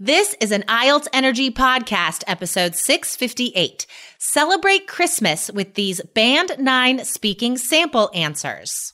This is an IELTS Energy Podcast, episode 658. Celebrate Christmas with these Band 9 speaking sample answers.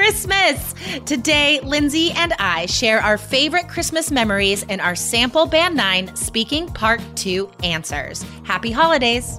Christmas! Today, Lindsay and I share our favorite Christmas memories in our Sample Band 9 Speaking Part 2 answers. Happy holidays!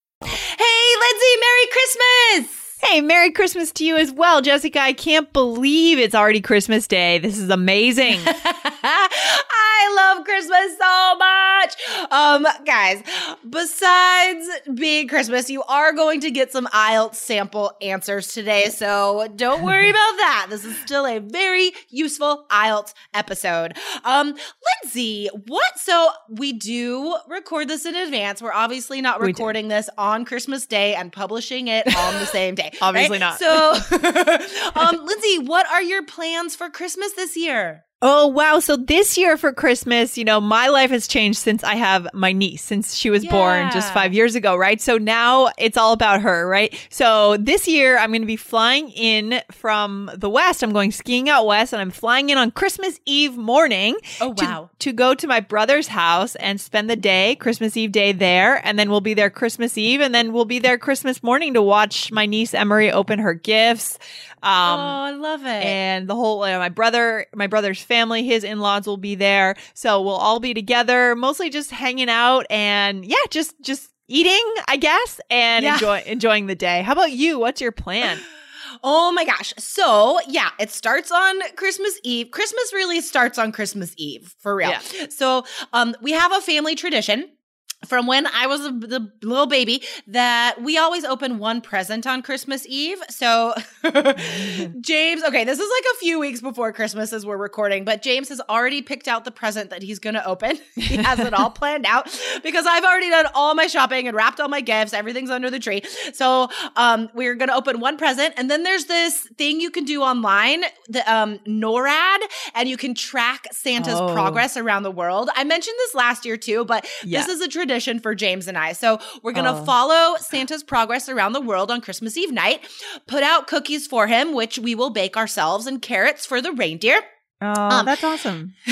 Hey, Lindsay, Merry Christmas! Hey, Merry Christmas to you as well, Jessica. I can't believe it's already Christmas Day. This is amazing. I love Christmas so much. Um, guys, besides being Christmas, you are going to get some IELTS sample answers today. So don't worry about that. This is still a very useful IELTS episode. Um, Lindsay, what? So we do record this in advance. We're obviously not recording this on Christmas Day and publishing it on the same day. Obviously right? not. So, um, Lindsay, what are your plans for Christmas this year? Oh, wow. So this year for Christmas, you know, my life has changed since I have my niece, since she was born just five years ago, right? So now it's all about her, right? So this year I'm going to be flying in from the West. I'm going skiing out West and I'm flying in on Christmas Eve morning. Oh, to- wow. To, go to my brother's house and spend the day, Christmas Eve day there. And then we'll be there Christmas Eve and then we'll be there Christmas morning to watch my niece Emery open her gifts. Um, oh, I love it. and the whole uh, my brother my brother's family his in-laws will be there so we'll all be together mostly just hanging out and yeah just just eating i guess and Yeah. enjoy enjoying the day how about you what's your plan Oh my gosh. So, yeah, it starts on Christmas Eve. Christmas really starts on Christmas Eve, for real. Yeah. So, um, we have a family tradition from when I was a, the little baby that we always open one present on Christmas Eve. So, James, okay, this is like a few weeks before Christmas as we're recording, but James has already picked out the present that he's going to open. he has it all planned out because I've already done all my shopping and wrapped all my gifts. Everything's under the tree. So, um, we're going to open one present. And then there's this thing you can do online, the um, NORAD, and you can track Santa's Oh. progress around the world. I mentioned this last year too, but Yeah. this is a tradition for James and I. So we're going to Oh. follow Santa's progress around the world on Christmas Eve night, put out cookies for him, which we will bake ourselves, and carrots for the reindeer. Oh Um, that's awesome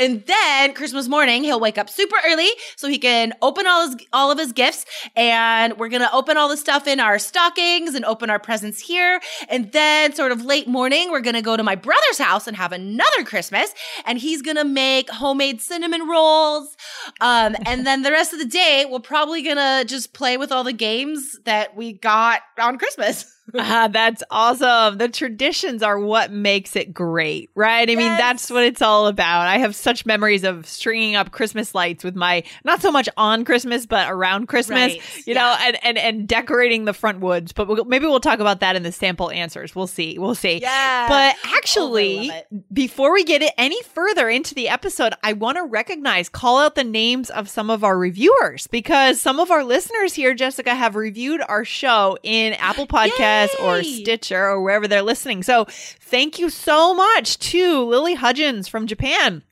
and then Christmas morning, he'll wake up super early so he can open all his all of his gifts. And we're gonna open all the stuff in our stockings and open our presents here. And then, sort of late morning, we're gonna go to my brother's house and have another Christmas. And he's gonna make homemade cinnamon rolls. Um, and then the rest of the day, we're probably gonna just play with all the games that we got on Christmas. Ah, that's awesome. The traditions are what makes it great, right? I mean, that's what it's all about. I have such memories of stringing up Christmas lights with my not so much on Christmas, but around Christmas, Right. you know, and, and and decorating the front woods. But we'll, maybe we'll talk about that in the sample answers. We'll see. We'll see. Yeah. But Oh, actually, it. before we get it any further into the episode, I want to recognize, call out the names of some of our reviewers because some of our listeners here, Jessica, have reviewed our show in Apple Podcasts or Stitcher or wherever they're listening. So thank you so much to Lily Hudgens from Japan.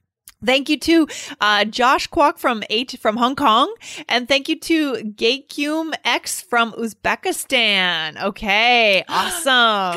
Thank you to uh, Josh Kwok from eight from Hong Kong, and thank you to Gaykum X from Uzbekistan. Okay, awesome,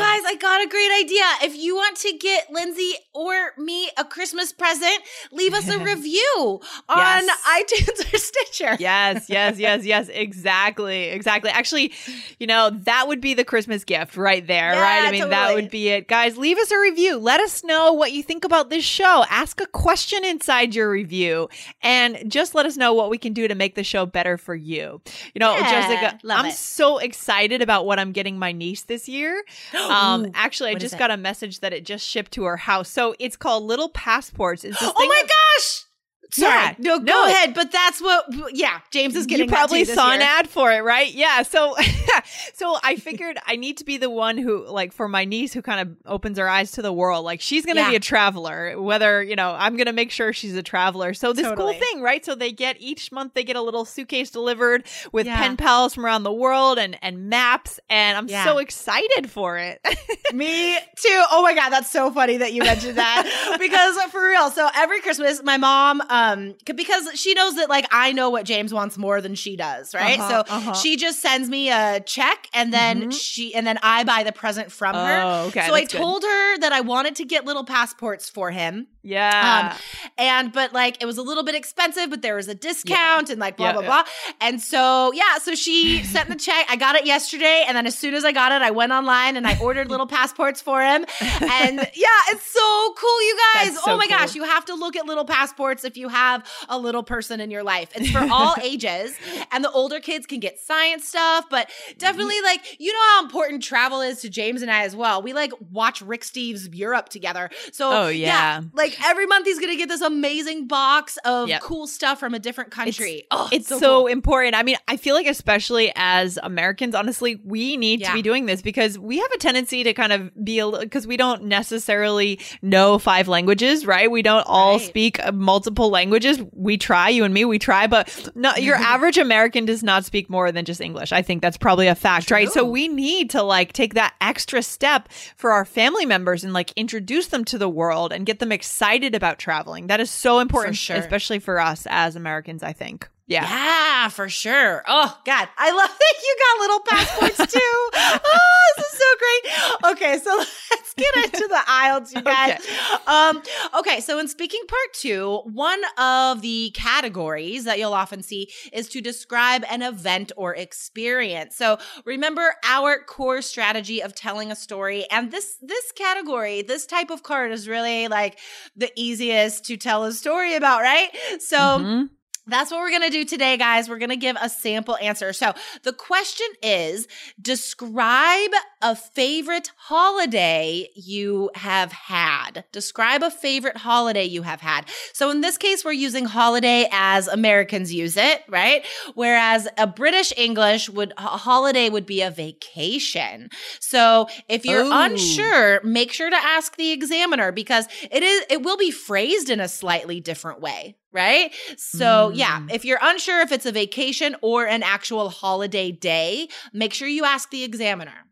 Guys, I got a great idea. If you want to get Lindsay or me a Christmas present, leave us a review on Yes. iTunes or Stitcher. Yes, yes, yes, yes, exactly, exactly. Actually, you know that would be the Christmas gift right there, Yeah, right? I mean, that would be it, guys. Leave us a review. Let us know what you think about this show. Ask a question inside your review, and just let us know what we can do to make the show better for you. You know, Yeah, Jessica, I'm it. so excited about what I'm getting my niece this year. Um, Ooh, actually, I just got a message that it just shipped to her house. So it's called Little Passports. It's Oh my that- gosh. Sorry. Yeah, no, go no. ahead. But that's what, yeah, James is getting you probably saw an ad for it, right? Yeah. So, so I figured I need to be the one who, like, for my niece who kind of opens her eyes to the world. Like, she's going to Yeah. be a traveler, whether, you know, I'm going to make sure she's a traveler. So, this Totally. cool thing, right? So, they get each month, they get a little suitcase delivered with Yeah. pen pals from around the world and, and maps. And I'm so excited for it. Me too. Oh my god, that's so funny that you mentioned that because for real. So every Christmas, my mom, uh, um, because she knows that like I know what James wants more than she does, right? Uh-huh, so uh-huh. she just sends me a check, and then Mhm. she, and then I buy the present from her. Oh, okay, So I that's good. told her that I wanted to get little passports for him. Yeah. Um, and but like it was a little bit expensive, but there was a discount and like blah Yeah, blah yeah. blah. And so yeah, so she sent the check. I got it yesterday, and then as soon as I got it, I went online and I ordered little passports for him. And yeah, it's so cool, you guys. So oh my cool. gosh, you have to look at little passports if you have a little person in your life. It's for all ages, and the older kids can get science stuff, but definitely Mm-hmm. like you know how important travel is to James and I as well. We like watch Rick Steves Europe together. So Oh, yeah. like every month he's gonna get this amazing box of Yep. cool stuff from a different country. oh, it's so, cool. important. I mean, I feel like especially as Americans, honestly, we need to be doing this because we have a tendency to kind of be a because we don't necessarily know five languages, right? We don't all Right. speak uh, multiple languages. We try, you and me, we try, but no, your average American does not speak more than just English. I think that's probably a fact, right? So we need to like take that extra step for our family members and like introduce them to the world and get them excited about traveling. That is so important, sure. especially for us as Americans, I think. Yeah. Yeah, for sure. Oh God, I love that you got little passports too. oh, this is so great. Okay, so let's get into the IELTS, you guys. Um, okay, so in speaking part two, one of the categories that you'll often see is to describe an event or experience. So remember our core strategy of telling a story, and this this category, this type of card is really like the easiest to tell a story about, right? So. Mhm. That's what we're going to do today, guys. We're going to give a sample answer. So the question is describe a favorite holiday you have had. Describe a favorite holiday you have had. So in this case, we're using holiday as Americans use it, right? Whereas a British English would, a holiday would be a vacation. So if you're Ooh. unsure, make sure to ask the examiner because it is, it will be phrased in a slightly different way right? So, yeah, Mm. if you're unsure if it's a vacation or an actual holiday day, make sure you ask the examiner.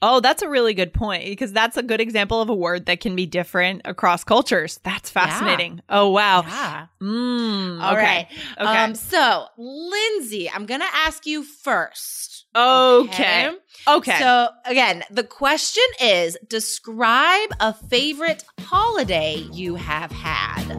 Oh, that's a really good point because that's a good example of a word that can be different across cultures. That's fascinating. Oh, wow. Yeah. Mm, All okay. right. Okay. Um, so, Lindsay, I'm going to ask you first. okay. Okay. So, again, the question is describe a favorite holiday you have had.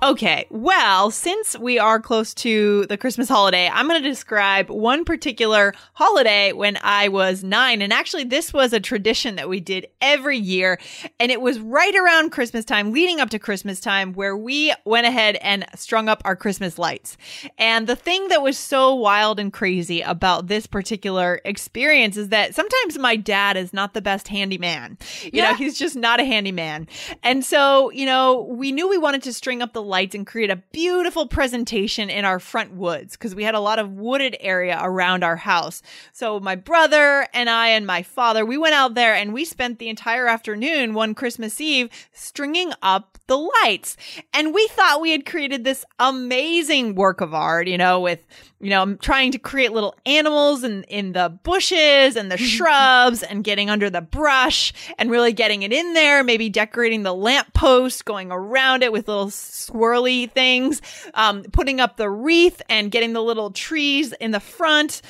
Okay, well, since we are close to the Christmas holiday, I'm going to describe one particular holiday when I was nine. And actually, this was a tradition that we did every year. And it was right around Christmas time, leading up to Christmas time, where we went ahead and strung up our Christmas lights. And the thing that was so wild and crazy about this particular experience is that sometimes my dad is not the best handyman. You know, Yeah. he's just not a handyman. And so, you know, we knew we wanted to string up the lights and create a beautiful presentation in our front woods because we had a lot of wooded area around our house. So my brother and I and my father, we went out there and we spent the entire afternoon one Christmas Eve stringing up the lights. And we thought we had created this amazing work of art, you know, with you know, trying to create little animals in, in the bushes and the shrubs and getting under the brush and really getting it in there, maybe decorating the lamppost, going around it with little swirly things, um, putting up the wreath and getting the little trees in the front,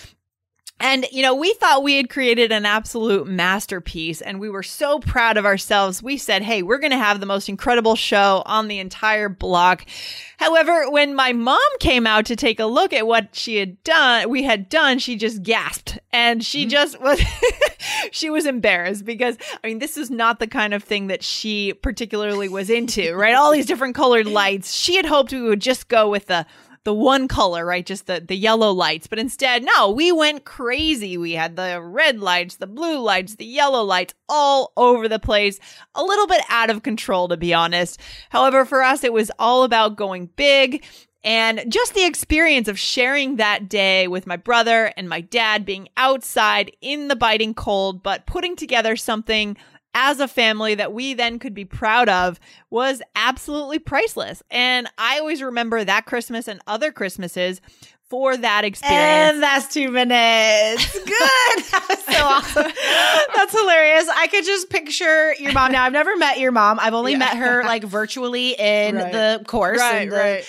and, you know, we thought we had created an absolute masterpiece and we were so proud of ourselves. We said, Hey, we're going to have the most incredible show on the entire block. However, when my mom came out to take a look at what she had done, we had done, she just gasped and she mm-hmm. just was, she was embarrassed because, I mean, this is not the kind of thing that she particularly was into, right? All these different colored lights. She had hoped we would just go with the, the one color, right? Just the, the yellow lights. But instead, no, we went crazy. We had the red lights, the blue lights, the yellow lights all over the place. A little bit out of control, to be honest. However, for us, it was all about going big and just the experience of sharing that day with my brother and my dad being outside in the biting cold, but putting together something as a family that we then could be proud of was absolutely priceless. And I always remember that Christmas and other Christmases for that experience. And that's two minutes. Good. that was so awesome. That's hilarious. I could just picture your mom. Now, I've never met your mom. I've only yeah. met her like virtually in right. the course, right, the right.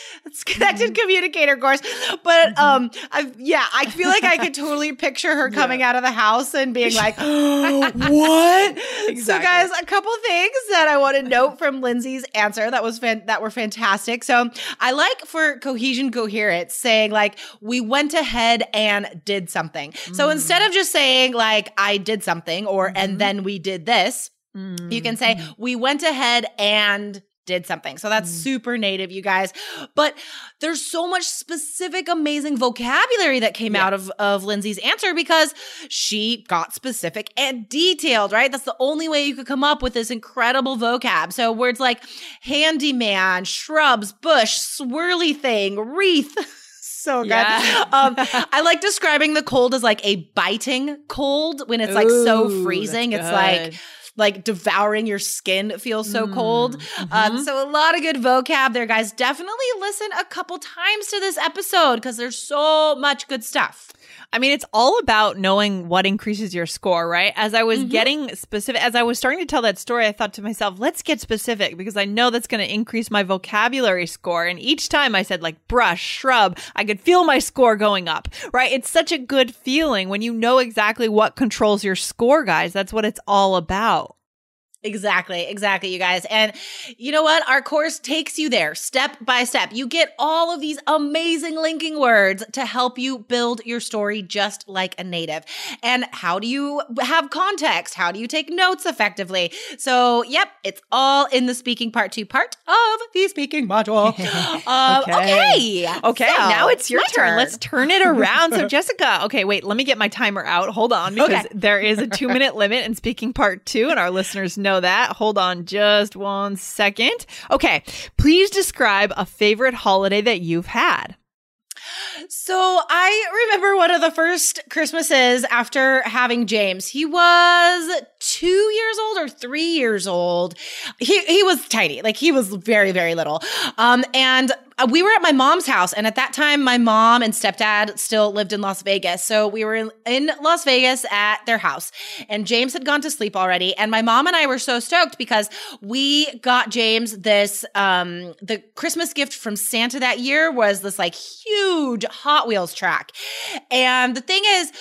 connected mm-hmm. communicator course. But mm-hmm. um, I've, yeah, I feel like I could totally picture her coming yeah. out of the house and being like, oh, "What?" Exactly. So, guys, a couple things that I want to note from Lindsay's answer that was fan- that were fantastic. So, I like for cohesion coherence saying like we went ahead and did something. Mm. So instead of just saying like I did something or mm-hmm. and then we did this, mm-hmm. you can say mm-hmm. we went ahead and did something. So that's mm. super native, you guys. But there's so much specific, amazing vocabulary that came yeah. out of, of Lindsay's answer because she got specific and detailed, right? That's the only way you could come up with this incredible vocab. So words like handyman, shrubs, bush, swirly thing, wreath. so good. Yeah. um, I like describing the cold as like a biting cold when it's like so freezing. It's like like devouring your skin feels so mm, cold. Mm-hmm. Um, so a lot of good vocab there, guys. Definitely listen a couple times to this episode because there's so much good stuff. I mean, it's all about knowing what increases your score, right? As I was mm-hmm. getting specific, as I was starting to tell that story, I thought to myself, let's get specific because I know that's going to increase my vocabulary score. And each time I said like brush, shrub, I could feel my score going up, right? It's such a good feeling when you know exactly what controls your score, guys. That's what it's all about. Exactly, exactly, you guys. And you know what? Our course takes you there step by step. You get all of these amazing linking words to help you build your story just like a native. And how do you have context? How do you take notes effectively? So, yep, it's all in the speaking part two part of the speaking module. um, okay. Okay. okay so, now it's your turn. turn. Let's turn it around. so, Jessica, okay, wait, let me get my timer out. Hold on, because okay. there is a two minute limit in speaking part two, and our listeners know know that. Hold on just one second. Okay. Please describe a favorite holiday that you've had. So I remember one of the first Christmases after having James. He was two years old or three years old. He he was tiny, like he was very very little. Um, and we were at my mom's house, and at that time, my mom and stepdad still lived in Las Vegas. So we were in, in, Las Vegas at their house, and James had gone to sleep already. And my mom and I were so stoked because we got James this um, the Christmas gift from Santa that year was this like huge Hot Wheels track. And the thing is,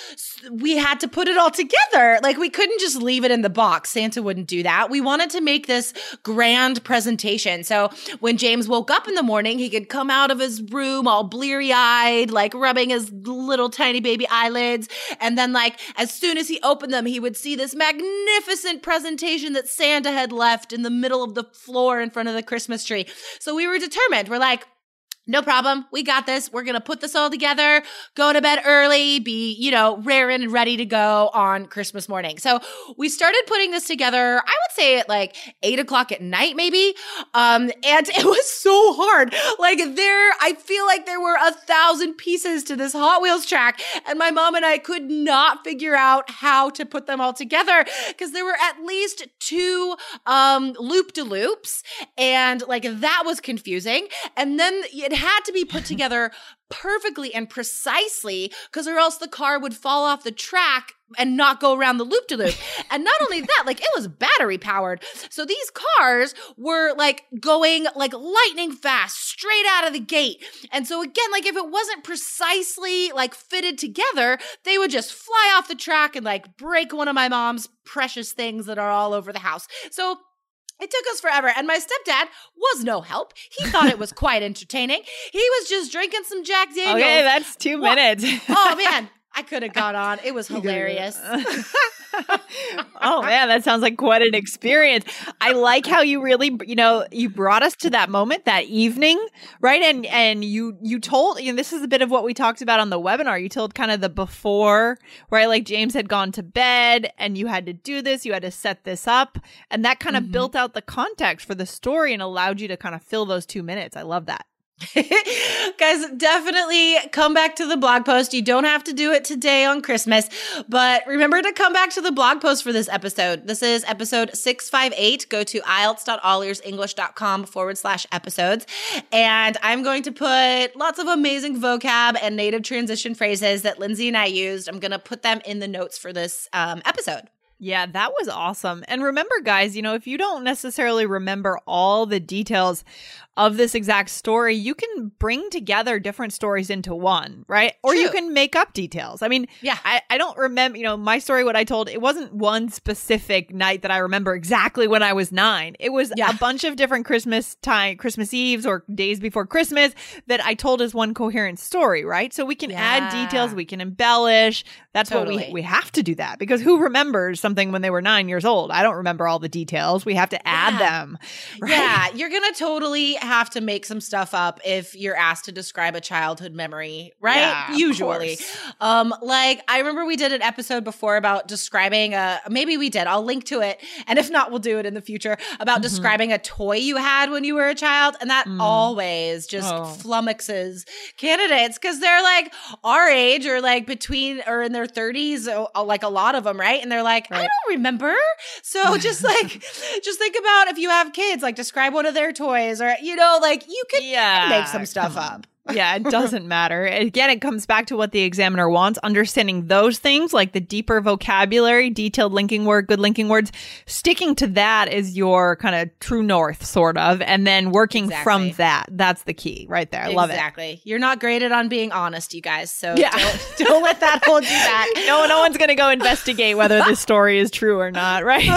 we had to put it all together. Like we couldn't just leave it in the box. Santa wouldn't do that. We wanted to make this grand presentation. So when James woke up in the morning, he could come out of his room all bleary eyed, like rubbing his little tiny baby eyelids. And then, like, as soon as he opened them, he would see this magnificent presentation that Santa had left in the middle of the floor in front of the Christmas tree. So we were determined. We're like, no problem. We got this. We're going to put this all together, go to bed early, be, you know, raring and ready to go on Christmas morning. So we started putting this together, I would say at like eight o'clock at night, maybe. Um, and it was so hard. Like there, I feel like there were a thousand pieces to this Hot Wheels track. And my mom and I could not figure out how to put them all together because there were at least two um, loop de loops. And like that was confusing. And then it had to be put together perfectly and precisely because or else the car would fall off the track and not go around the loop to loop. And not only that, like it was battery powered. So these cars were like going like lightning fast straight out of the gate. And so again, like if it wasn't precisely like fitted together, they would just fly off the track and like break one of my mom's precious things that are all over the house. So it took us forever. And my stepdad was no help. He thought it was quite entertaining. He was just drinking some Jack Daniels. Okay, that's two minutes. oh, man. I could have got on. It was hilarious. oh man, that sounds like quite an experience. I like how you really, you know, you brought us to that moment that evening, right? And and you you told, you know, this is a bit of what we talked about on the webinar. You told kind of the before, right? Like James had gone to bed and you had to do this, you had to set this up, and that kind of mm-hmm. built out the context for the story and allowed you to kind of fill those 2 minutes. I love that. Guys, definitely come back to the blog post. You don't have to do it today on Christmas, but remember to come back to the blog post for this episode. This is episode 658. Go to IELTS.allearsenglish.com forward slash episodes. And I'm going to put lots of amazing vocab and native transition phrases that Lindsay and I used. I'm going to put them in the notes for this um, episode. Yeah, that was awesome. And remember, guys, you know, if you don't necessarily remember all the details of this exact story, you can bring together different stories into one, right? Or True. you can make up details. I mean, yeah, I, I don't remember, you know, my story, what I told, it wasn't one specific night that I remember exactly when I was nine. It was yeah. a bunch of different Christmas time, Christmas Eves or days before Christmas that I told as one coherent story, right? So we can yeah. add details, we can embellish. That's totally. what we we have to do that because who remembers something when they were nine years old? I don't remember all the details. We have to add yeah. them. Right? Yeah, you're gonna totally have to make some stuff up if you're asked to describe a childhood memory, right? Yeah, Usually. Um, like I remember we did an episode before about describing a maybe we did. I'll link to it. And if not, we'll do it in the future about mm-hmm. describing a toy you had when you were a child. And that mm. always just oh. flummoxes candidates because they're like our age or like between or in their 30s, like a lot of them, right? And they're like, right. I don't remember. So just like, just think about if you have kids, like describe one of their toys or, you know, like you can yeah, make some stuff up yeah, it doesn't matter. Again, it comes back to what the examiner wants. Understanding those things, like the deeper vocabulary, detailed linking word, good linking words, sticking to that is your kind of true north, sort of, and then working exactly. from that. That's the key right there. I love it. Exactly. You're not graded on being honest, you guys. So yeah. don't, don't let that hold you back. no, no one's going to go investigate whether this story is true or not, right?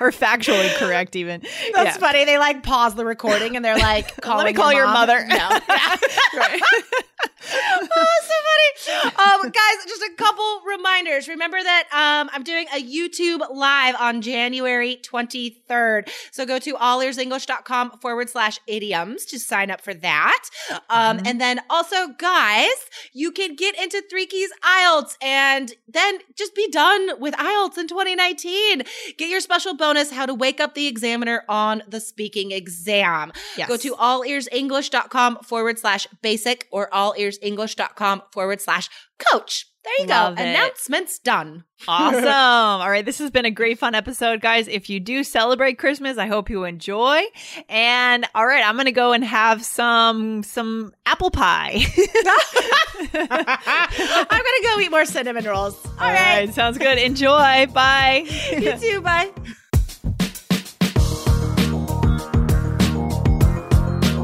or factually correct, even. That's yeah. funny. They like pause the recording and they're like, Let me call your mother. No. right. oh, so Um, guys, just a couple reminders. Remember that um, I'm doing a YouTube live on January 23rd. So go to allearsenglish.com forward slash idioms to sign up for that. Um, mm-hmm. And then also, guys, you can get into Three Keys IELTS and then just be done with IELTS in 2019. Get your special bonus, how to wake up the examiner on the speaking exam. Yes. Go to allearsenglish.com forward slash basic or allearsenglish.com forward slash coach. There you Love go. It. Announcements done. Awesome. All right. This has been a great fun episode, guys. If you do celebrate Christmas, I hope you enjoy. And all right, I'm gonna go and have some some apple pie. I'm gonna go eat more cinnamon rolls. all, all right. right. Sounds good. Enjoy. Bye. you too. Bye.